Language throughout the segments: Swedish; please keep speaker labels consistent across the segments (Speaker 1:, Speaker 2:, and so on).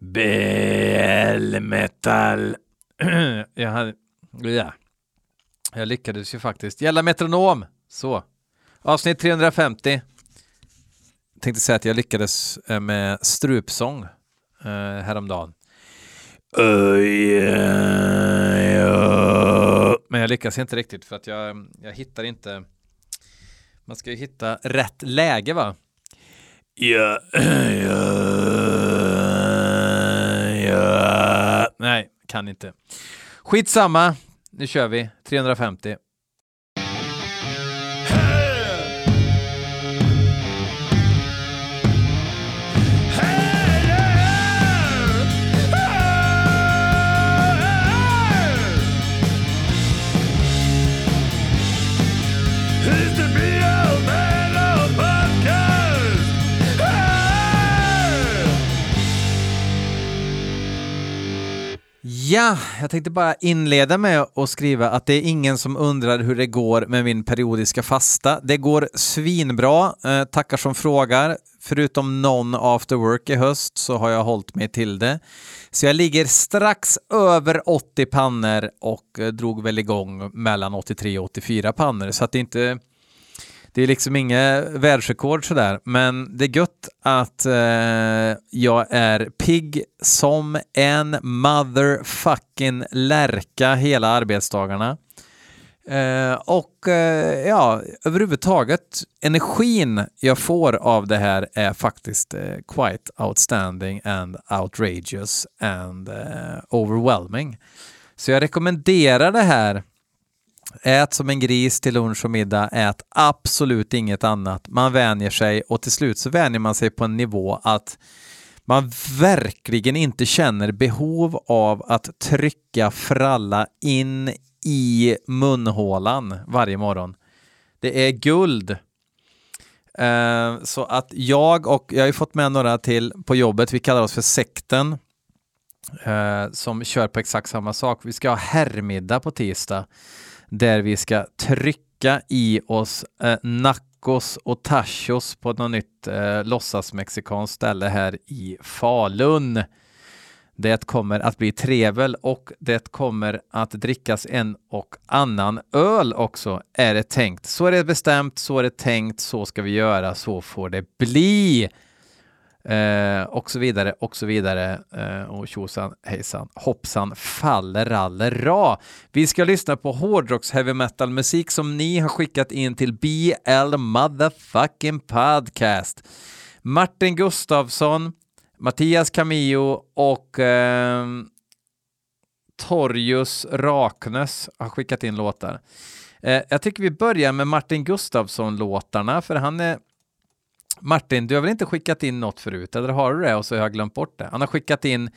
Speaker 1: Bell metal. jag, hade, ja. jag lyckades ju faktiskt. Gälla metronom. Så. Avsnitt 350. Tänkte säga att jag lyckades eh, med strupsång eh, häromdagen. Uh, yeah, yeah. Men jag lyckas inte riktigt för att jag, jag hittar inte man ska ju hitta rätt läge va? Ja, ja. Eh, nej, kan inte. Skitsamma, nu kör vi. 350. Ja, jag tänkte bara inleda med att skriva att det är ingen som undrar hur det går med min periodiska fasta. Det går svinbra, eh, tackar som frågar. Förutom någon after work i höst så har jag hållit mig till det. Så jag ligger strax över 80 pannor och eh, drog väl igång mellan 83 och 84 pannor. Så att det inte det är liksom inget världsrekord sådär, men det är gött att eh, jag är pigg som en motherfucking lärka hela arbetsdagarna. Eh, och eh, ja, överhuvudtaget energin jag får av det här är faktiskt eh, quite outstanding and outrageous and eh, overwhelming. Så jag rekommenderar det här Ät som en gris till lunch och middag, ät absolut inget annat. Man vänjer sig och till slut så vänjer man sig på en nivå att man verkligen inte känner behov av att trycka fralla in i munhålan varje morgon. Det är guld. Eh, så att jag och jag har ju fått med några till på jobbet, vi kallar oss för sekten, eh, som kör på exakt samma sak. Vi ska ha herrmiddag på tisdag där vi ska trycka i oss eh, Nackos och Tachos på något nytt eh, låtsasmexikanskt ställe här i Falun. Det kommer att bli trevel och det kommer att drickas en och annan öl också, är det tänkt. Så är det bestämt, så är det tänkt, så ska vi göra, så får det bli. Eh, och så vidare och så vidare. Eh, och tjosan hejsan hoppsan fallerallera. Vi ska lyssna på hårdrocks heavy metal musik som ni har skickat in till BL motherfucking podcast. Martin Gustafsson, Mattias Camillo och eh, Torjus Raknes har skickat in låtar. Eh, jag tycker vi börjar med Martin Gustafsson-låtarna, för han är Martin, du har väl inte skickat in något förut, eller har du det och så har jag glömt bort det? Han har skickat in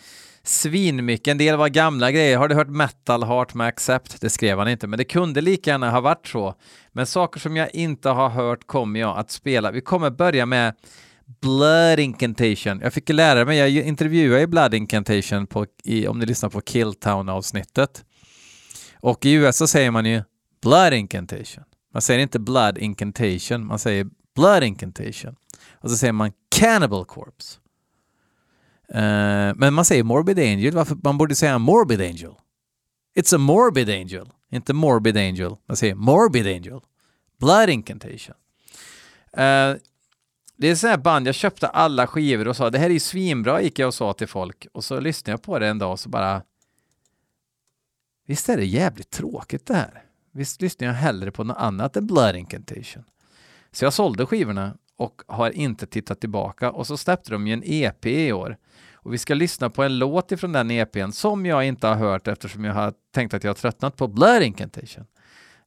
Speaker 1: svinmycket, en del var gamla grejer. Har du hört Metal Heart med Accept? Det skrev han inte, men det kunde lika gärna ha varit så. Men saker som jag inte har hört kommer jag att spela. Vi kommer börja med Blood Incantation. Jag fick lära mig, jag intervjuade ju Blood Incantation på, i, om ni lyssnar på Killtown-avsnittet. Och i USA säger man ju Blood Incantation. Man säger inte Blood Incantation, man säger Blood Incantation. Och så säger man Cannibal Corpse. Uh, men man säger Morbid Angel, varför man borde säga Morbid Angel. It's a Morbid Angel, inte Morbid Angel. Man säger Morbid Angel. Blood Incantation. Uh, det är sådana här band, jag köpte alla skivor och sa det här är ju svinbra, gick jag och sa till folk. Och så lyssnade jag på det en dag och så bara Visst är det jävligt tråkigt det här? Visst lyssnar jag hellre på något annat än Blood Incantation? Så jag sålde skivorna och har inte tittat tillbaka. Och så släppte de ju en EP i år. Och vi ska lyssna på en låt ifrån den EPn som jag inte har hört eftersom jag har tänkt att jag har tröttnat på Blood Incantation.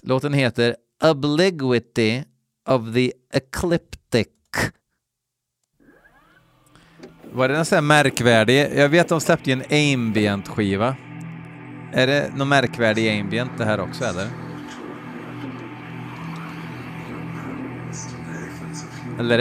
Speaker 1: Låten heter Obliguity of the Ecliptic. Var det en sån här märkvärdig? Jag vet att de släppte ju en ambient-skiva. Är det någon märkvärdig ambient det här också eller? Eller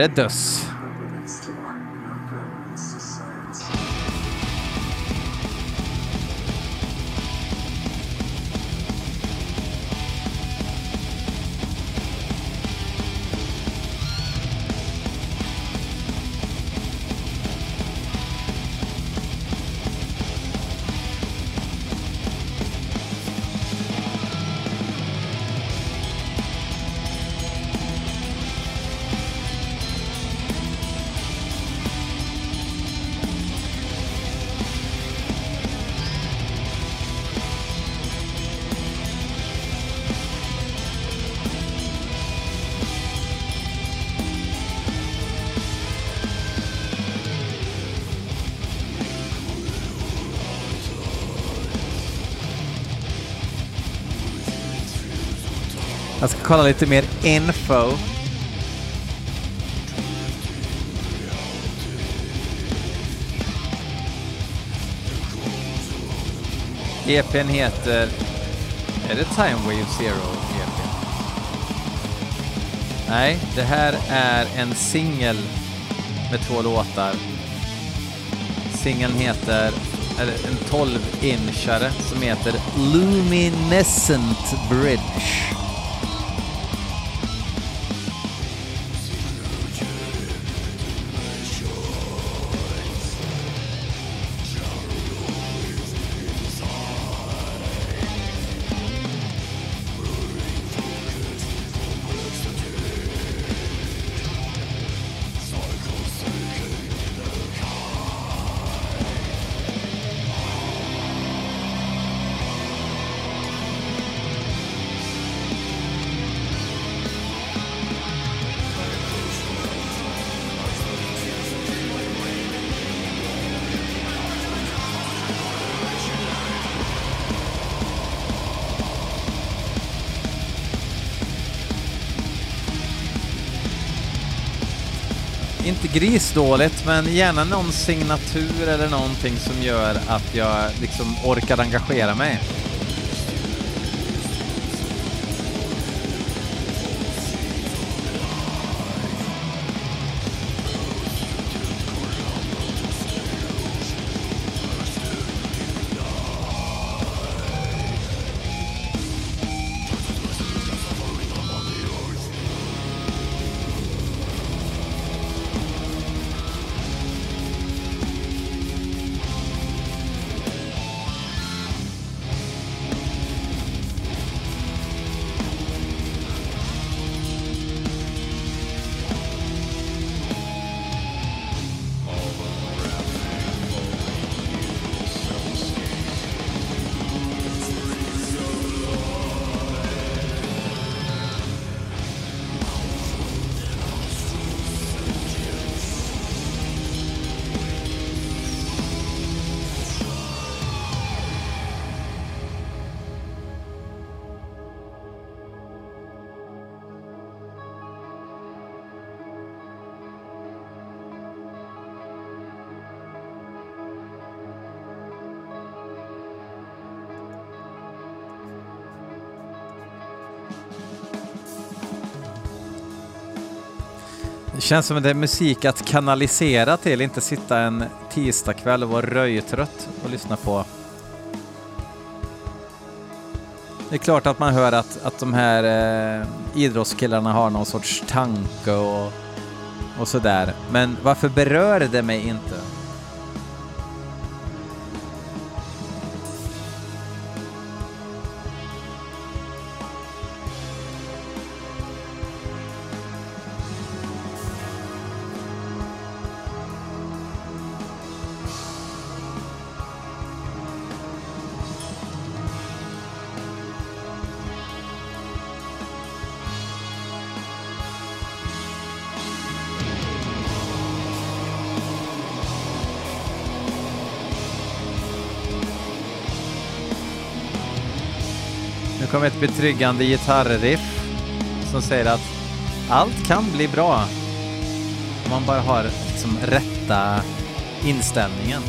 Speaker 1: Jag ska kolla lite mer info. EPn heter... Är det Time Wave Zero EP? Nej, det här är en singel med två låtar. Singeln heter, eller en 12-inchare som heter Luminescent Bridge. Inte grisdåligt, men gärna någon signatur eller någonting som gör att jag liksom orkar engagera mig. Känns som att det är musik att kanalisera till, inte sitta en tisdagkväll och vara röjtrött och lyssna på. Det är klart att man hör att, att de här eh, idrottskillarna har någon sorts tanke och, och sådär. Men varför berör det mig inte? Nu kommer ett betryggande gitarriff som säger att allt kan bli bra om man bara har liksom rätta inställningen.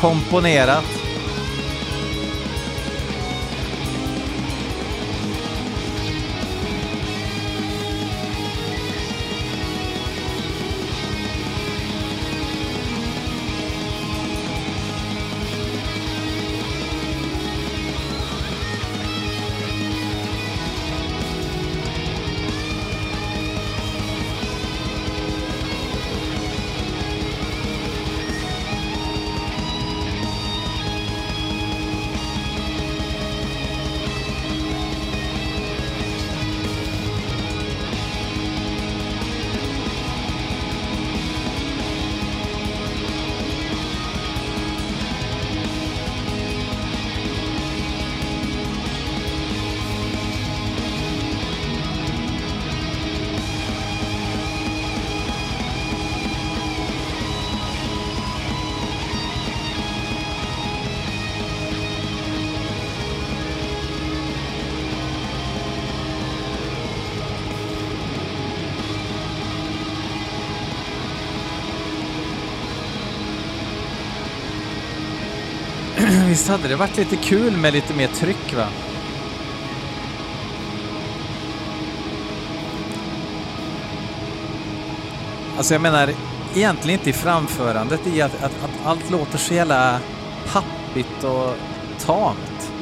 Speaker 1: Komponerat. Visst hade det varit lite kul med lite mer tryck va? Alltså jag menar, egentligen inte i framförandet, i att, att, att allt låter så jävla pappigt och tamt.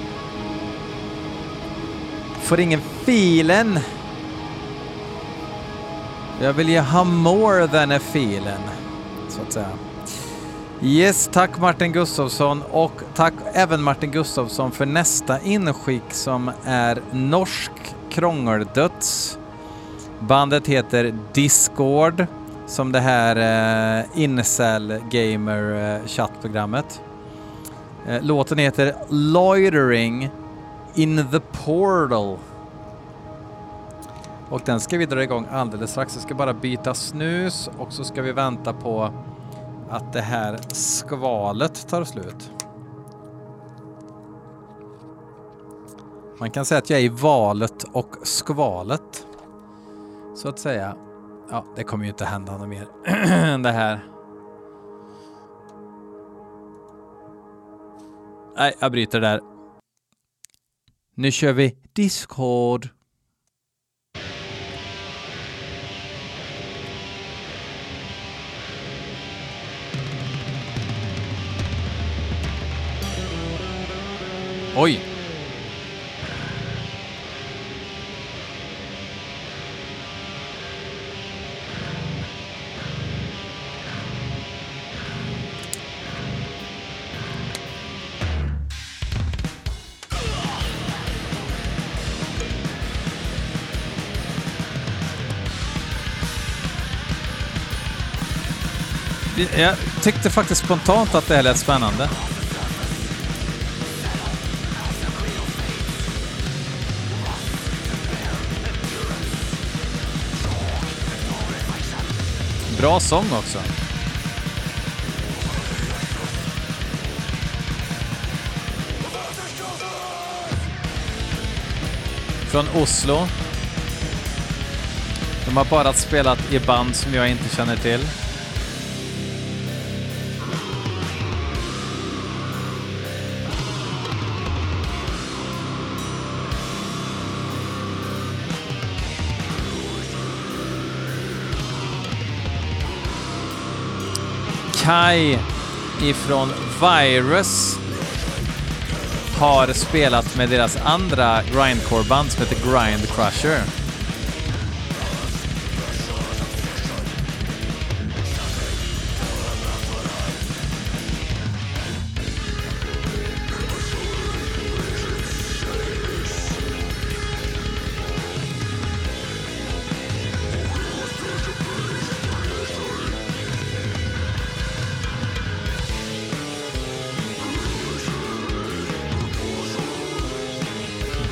Speaker 1: Får ingen filen. Jag vill ju ha more than a feeling, så att säga. Yes, tack Martin Gustafsson och tack även Martin Gustafsson för nästa inskick som är norsk krångeldöds. Bandet heter Discord som det här eh, Incel Gamer eh, chattprogrammet. Eh, låten heter Loitering in the Portal. Och den ska vi dra igång alldeles strax. Jag ska bara byta snus och så ska vi vänta på att det här skvalet tar slut. Man kan säga att jag är i valet och skvalet. Så att säga. Ja, det kommer ju inte hända något mer än det här. Nej, jag bryter där. Nu kör vi Discord. Oj! Jag tyckte faktiskt spontant att det här lät spännande. Bra sång också. Från Oslo. De har bara spelat i band som jag inte känner till. Kai ifrån Virus har spelat med deras andra grindcore-band som heter Grind Crusher.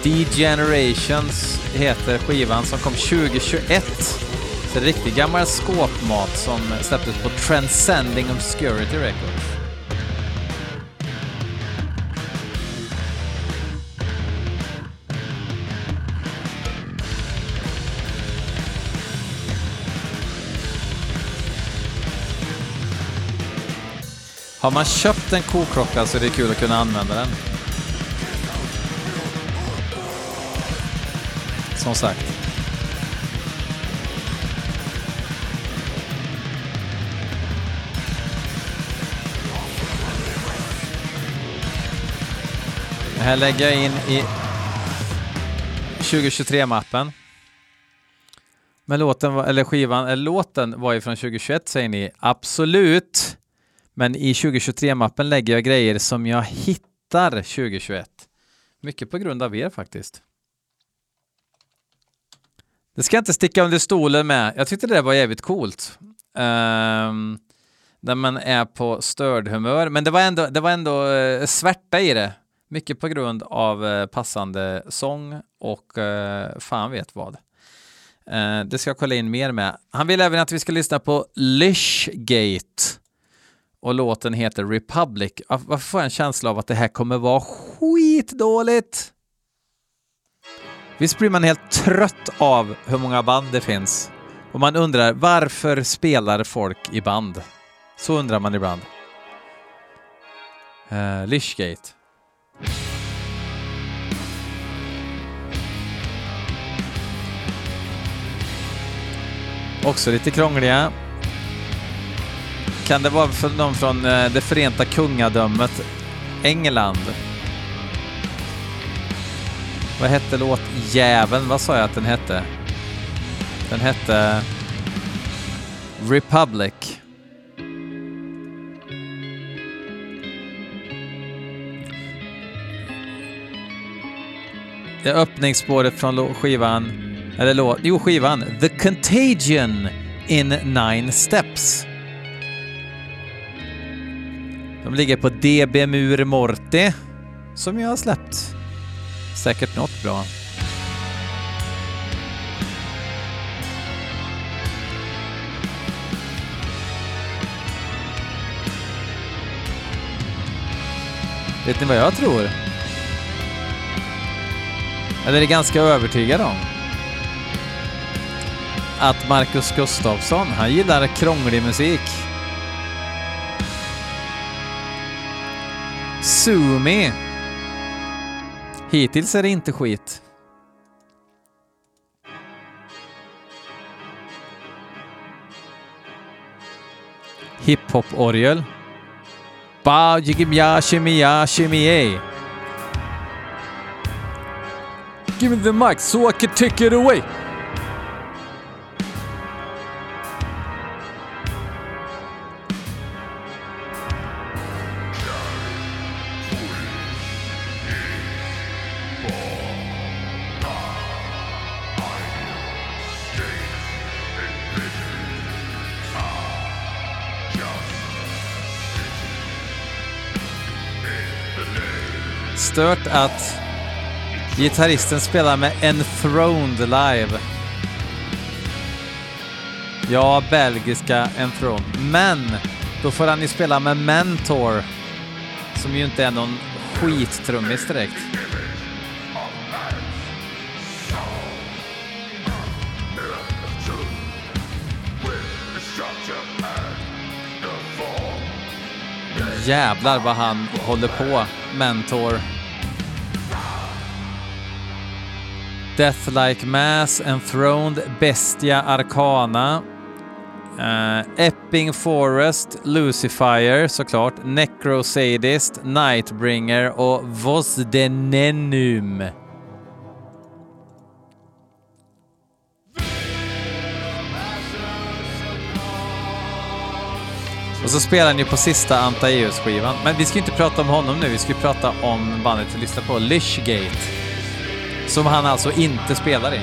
Speaker 1: D-Generations heter skivan som kom 2021. Så det är riktigt gammal skåpmat som släpptes på Transcending Obscurity Records. Har man köpt en koklocka så är det kul att kunna använda den. Som sagt. Det här lägger jag in i 2023-mappen. Men låten, eller skivan, eller låten var ju från 2021 säger ni. Absolut. Men i 2023-mappen lägger jag grejer som jag hittar 2021. Mycket på grund av er faktiskt. Det ska jag inte sticka under stolen med. Jag tyckte det var jävligt coolt. Um, när man är på störd humör. Men det var ändå, det var ändå uh, svärta i det. Mycket på grund av uh, passande sång och uh, fan vet vad. Uh, det ska jag kolla in mer med. Han vill även att vi ska lyssna på Lishgate och låten heter Republic. Ah, Varför får jag en känsla av att det här kommer vara skitdåligt? Visst blir man helt trött av hur många band det finns? Och man undrar varför spelar folk i band? Så undrar man ibland. Eh, uh, Lishgate. Också lite krångliga. Kan det vara för någon från eh, det förenta kungadömet England? Vad hette låtjäveln? Vad sa jag att den hette? Den hette Republic. Det är öppningsspåret från skivan, eller låt, jo skivan, The Contagion in Nine Steps. De ligger på DB Mur Morte, som jag har släppt. Säkert något bra. Vet ni vad jag tror? Eller är ganska övertygad om? Att Marcus Gustafsson, han gillar krånglig musik. Sumi. Hittills är det inte skit. Hiphop-orgel. Ba jigimya shimiya shimie. Give me the mic so I can take it away. Stört att gitarristen spelar med Enthroned live. Ja, belgiska Enthroned. Men då får han ju spela med Mentor, som ju inte är någon skittrummis direkt. Jävlar vad han håller på, Mentor. Death Like Mass, Enthroned, Bestia Arcana, uh, Epping Forest, Lucifer såklart, Necrosadist, Nightbringer och Vosdenenum. Och så spelar han ju på sista Antaeus-skivan. Men vi ska ju inte prata om honom nu, vi ska ju prata om bandet vi lyssnar på, Lishgate. Som han alltså inte spelar i.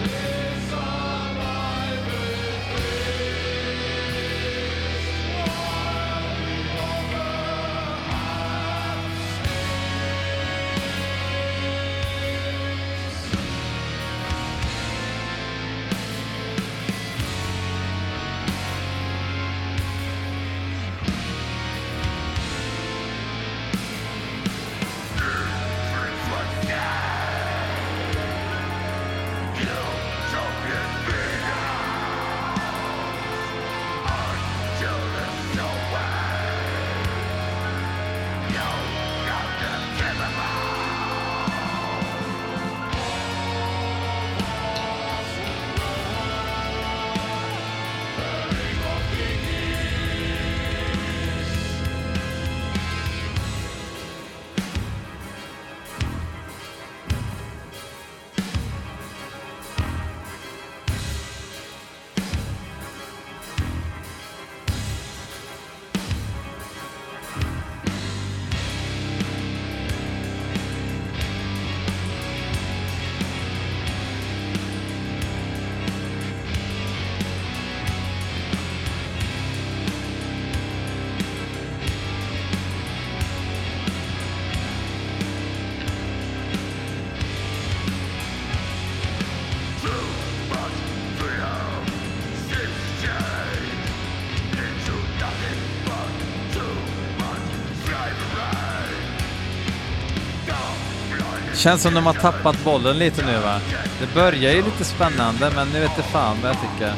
Speaker 1: Känns som de har tappat bollen lite nu va? Det börjar ju lite spännande men nu vet det fan vad jag tycker.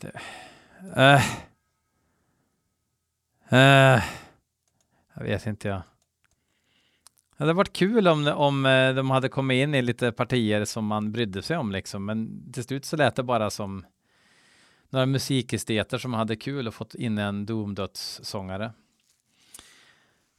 Speaker 1: Det, äh. äh. jag vet inte jag. Det hade varit kul om, om eh, de hade kommit in i lite partier som man brydde sig om liksom, men till slut så lät det bara som några musikesteter som hade kul och fått in en domdödssångare.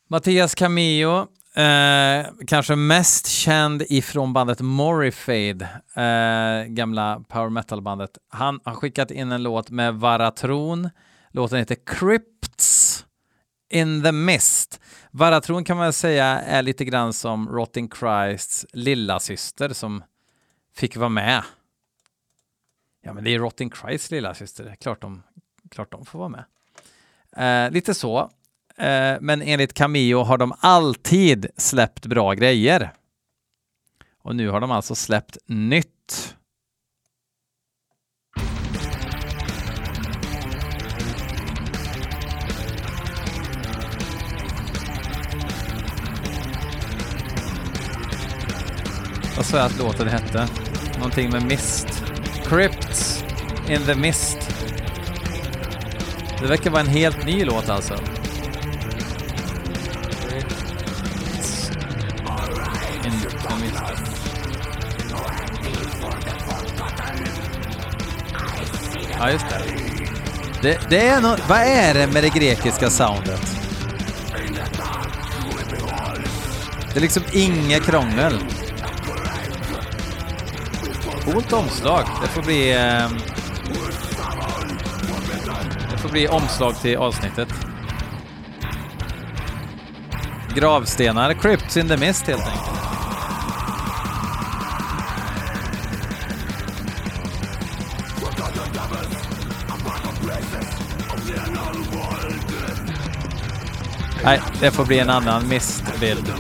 Speaker 1: Mattias Camillo, eh, kanske mest känd ifrån bandet Morrifade, eh, gamla power metal-bandet. Han har skickat in en låt med Varatron. Låten heter Crypts in the Mist. Varatron kan man säga är lite grann som Rotting Christs lilla syster som fick vara med. Ja, men det är Rotting Christs lilla syster. Klart de, klart de får vara med. Eh, lite så. Eh, men enligt Cameo har de alltid släppt bra grejer. Och nu har de alltså släppt nytt. Vad sa jag att låten hette? Någonting med mist. Crypts in the mist. Det verkar vara en helt ny låt alltså. Ja, just det. Det, det är något, vad är det med det grekiska soundet? Det är liksom inget krångel. Coolt omslag. Det får bli... Eh, det får bli omslag till avsnittet. Gravstenar, Crypts in the Mist helt enkelt. Nej, det får bli en annan mistbild.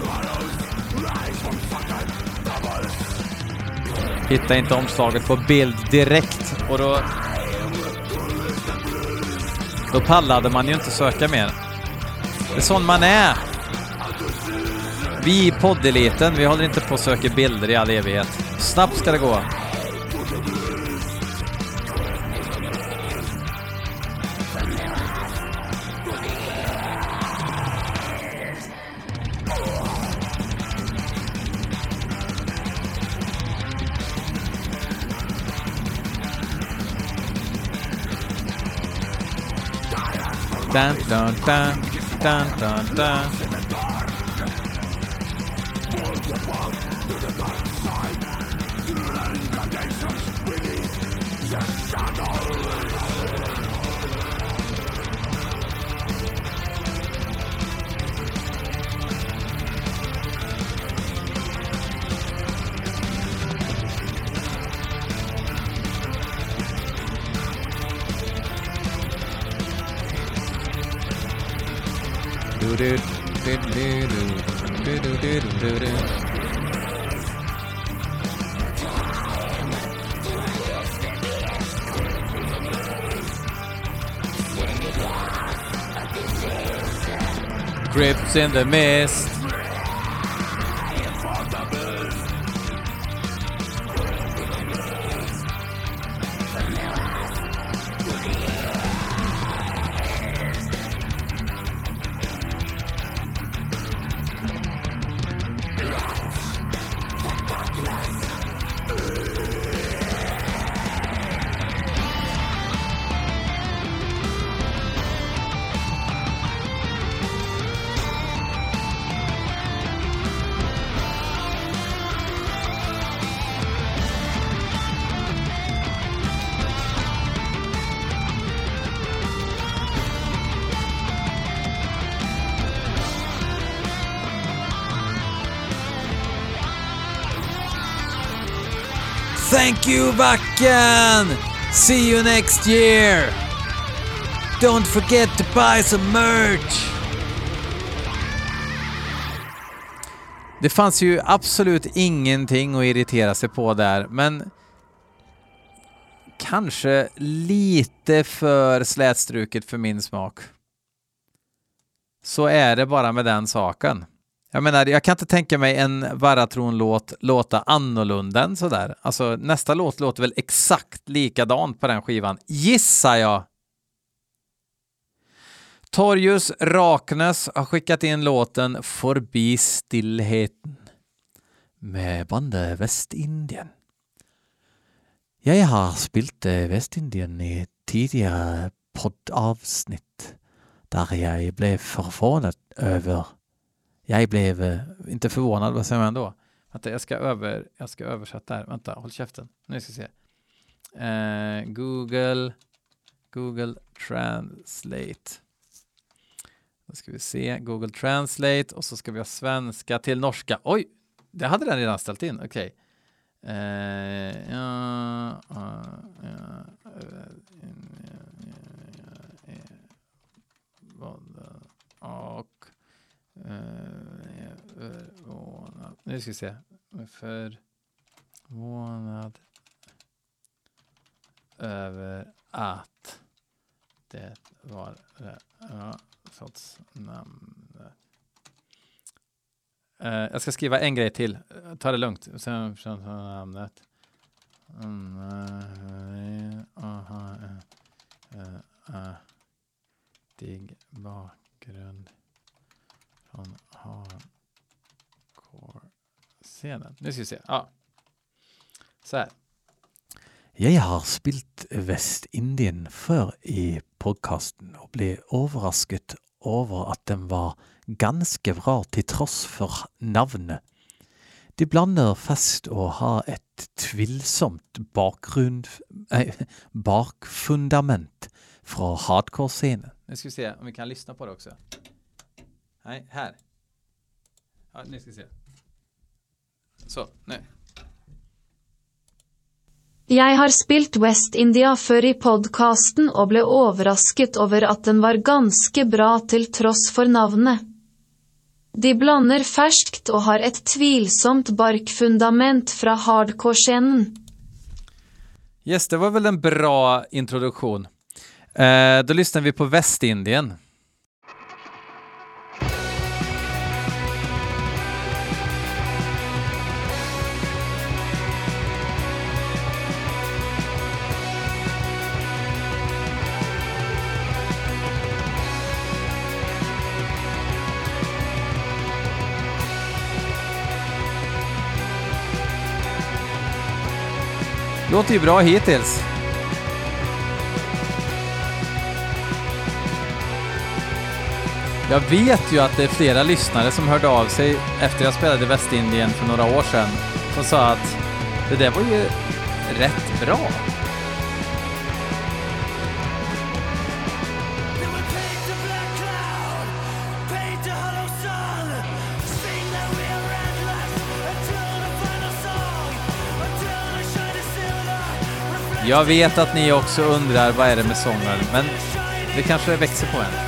Speaker 1: Hittar inte omslaget på bild direkt och då... Då pallade man ju inte söka mer. Det är sån man är. Vi i poddeliten, vi håller inte på att söka bilder i all evighet. Snabbt ska det gå. tan, tan, tan, tan, tan. In the mist. Thank you Backen! See you next year! Don't forget to buy some merch! Det fanns ju absolut ingenting att irritera sig på där, men kanske lite för slätstruket för min smak. Så är det bara med den saken. Jag menar, jag kan inte tänka mig en Varatron-låt låta annorlunda än sådär. Alltså nästa låt låter väl exakt likadant på den skivan, gissar jag. Torjus Raknes har skickat in låten Förbi stillheten med bandet Västindien. Jag har spelat eh, Västindien i tidigare poddavsnitt där jag blev förvånad över jag blev inte förvånad, vad säger man då? Vänta, jag ska, över, jag ska översätta här. Vänta, håll käften. Nu ska vi se. Eh, Google, Google Translate. Då ska vi se, Google Translate och så ska vi ha svenska till norska. Oj, det hade den redan ställt in. Okej. Okay. Eh, ja, ja, ja, och förvånad. Nu ska vi se. Förvånad över att det var ja, sorts namn. Uh, jag ska skriva en grej till. Ta det lugnt. Sen namnet. Mm, uh, dig bakgrund från hardcore-scenen. Nu ska vi se. Ja. Så här.
Speaker 2: Jag har spelat Västindien för i podcasten och blev överraskad över att den var ganska bra till trots för namnet. De blandar fast och har ett tvilsomt bakgrund, äh, bakfundament från hardcore-scenen.
Speaker 1: Nu ska vi se om vi kan lyssna på det också. Nej, här. Ja, nu ska se. Så, nu.
Speaker 3: Jeg har spilt West India før i podkasten og ble overrasket over at den var ganske bra til tross for navnet. De blander ferskt og har et tvilsomt barkfundament fra hardcore-scenen.
Speaker 1: Yes, det var väl en bra introduktion. Eh, då lyssnar vi på Västindien. Låter ju bra hittills. Jag vet ju att det är flera lyssnare som hörde av sig efter jag spelade i Västindien för några år sedan som sa att det där var ju rätt bra. Jag vet att ni också undrar vad är det med sångaren, men det kanske växer på en.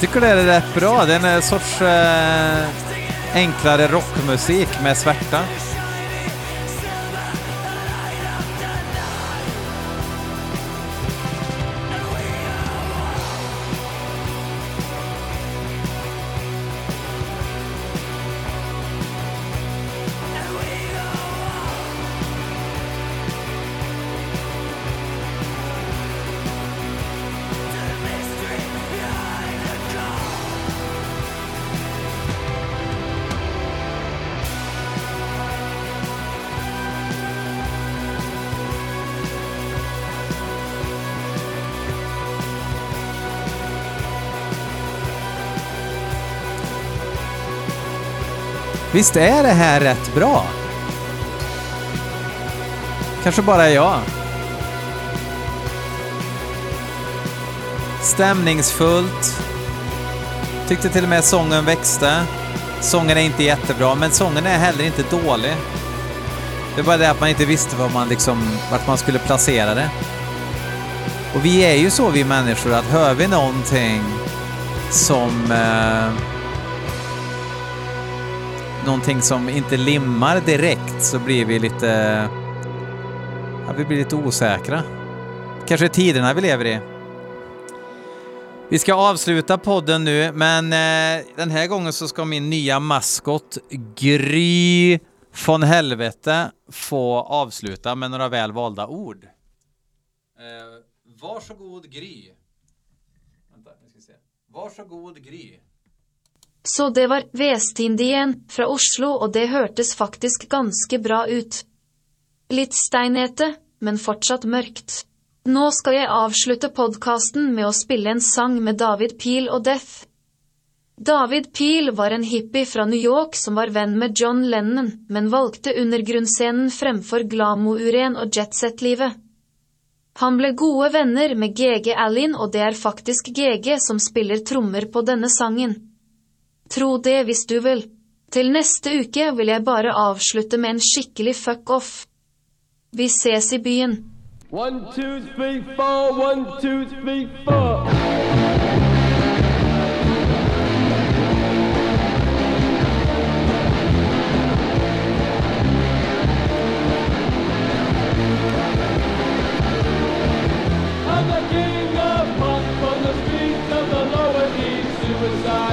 Speaker 1: Jag tycker det är rätt bra. Det är en sorts eh, enklare rockmusik med svärta. Visst är det här rätt bra? Kanske bara jag. Stämningsfullt. Tyckte till och med sången växte. Sången är inte jättebra, men sången är heller inte dålig. Det är bara det att man inte visste var man liksom, vart man skulle placera det. Och vi är ju så vi människor att hör vi någonting som eh, någonting som inte limmar direkt så blir vi lite... Ja, vi blir lite osäkra. Kanske tiderna vi lever i. Vi ska avsluta podden nu, men eh, den här gången så ska min nya maskot Gry von Helvete få avsluta med några väl valda ord. Eh, varsågod Gry. Vänta, nu ska se. Varsågod Gry.
Speaker 3: Så det var Vestindien fra Oslo, og det hørtes faktisk ganske bra ut. Litt steinete, men fortsatt mørkt. Nå skal jeg avslutte podkasten med å spille en sang med David Peel og Death. David Peel var en hippie fra New York som var venn med John Lennon, men valgte undergrunnsscenen fremfor glamouren og jetset-livet. Han ble gode venner med GG Allin, og det er faktisk GG som spiller trommer på denne sangen. Tro det hvis du vil. Til neste uke vil jeg bare avslutte med en skikkelig fuck off. Vi ses i byen.
Speaker 4: One, two, three, four. One, two, three, four. I'm the king of punk from the streets of the lower east suicide.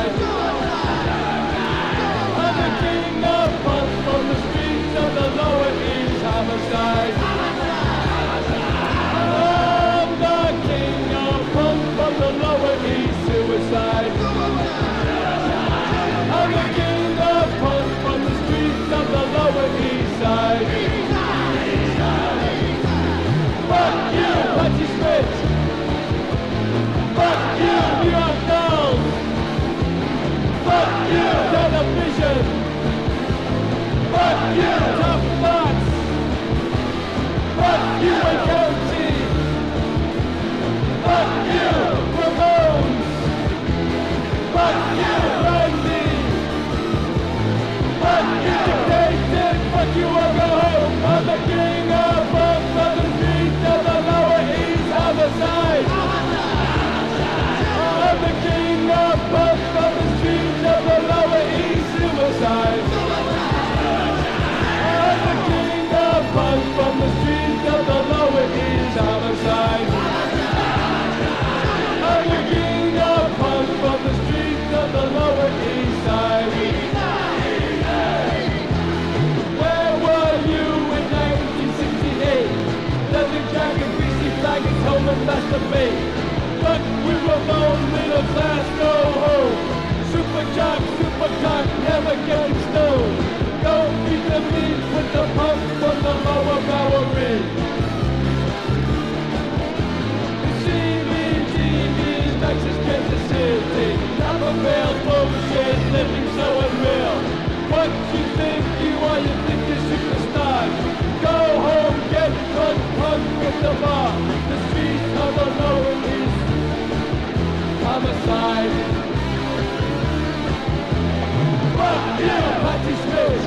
Speaker 4: And you, Patty Smith.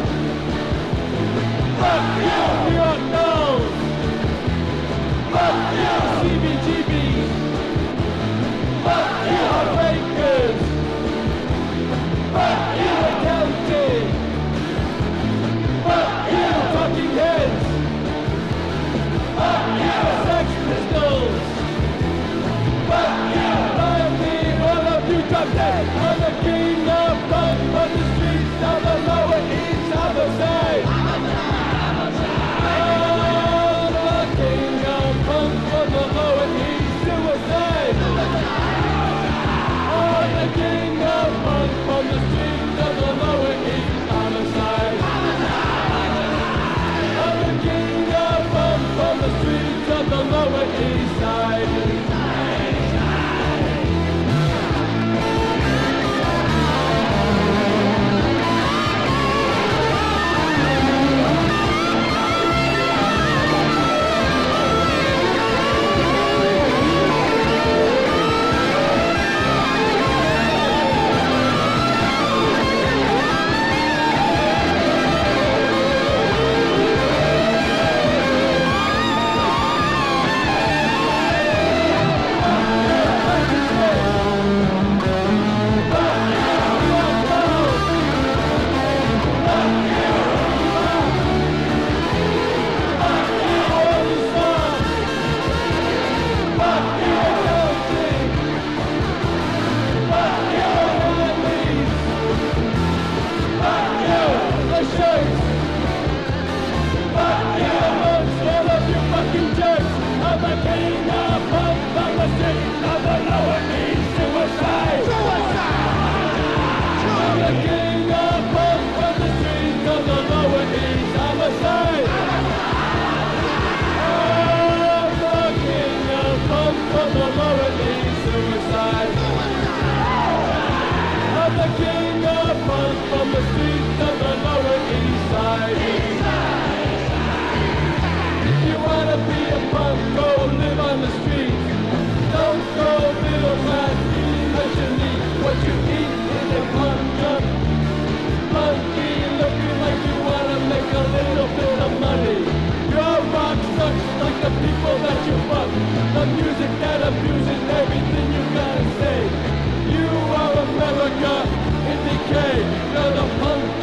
Speaker 4: Fuck you, York Dolls. Fuck you, The music that abuses everything you gotta say. You are America in decay. You're the punk.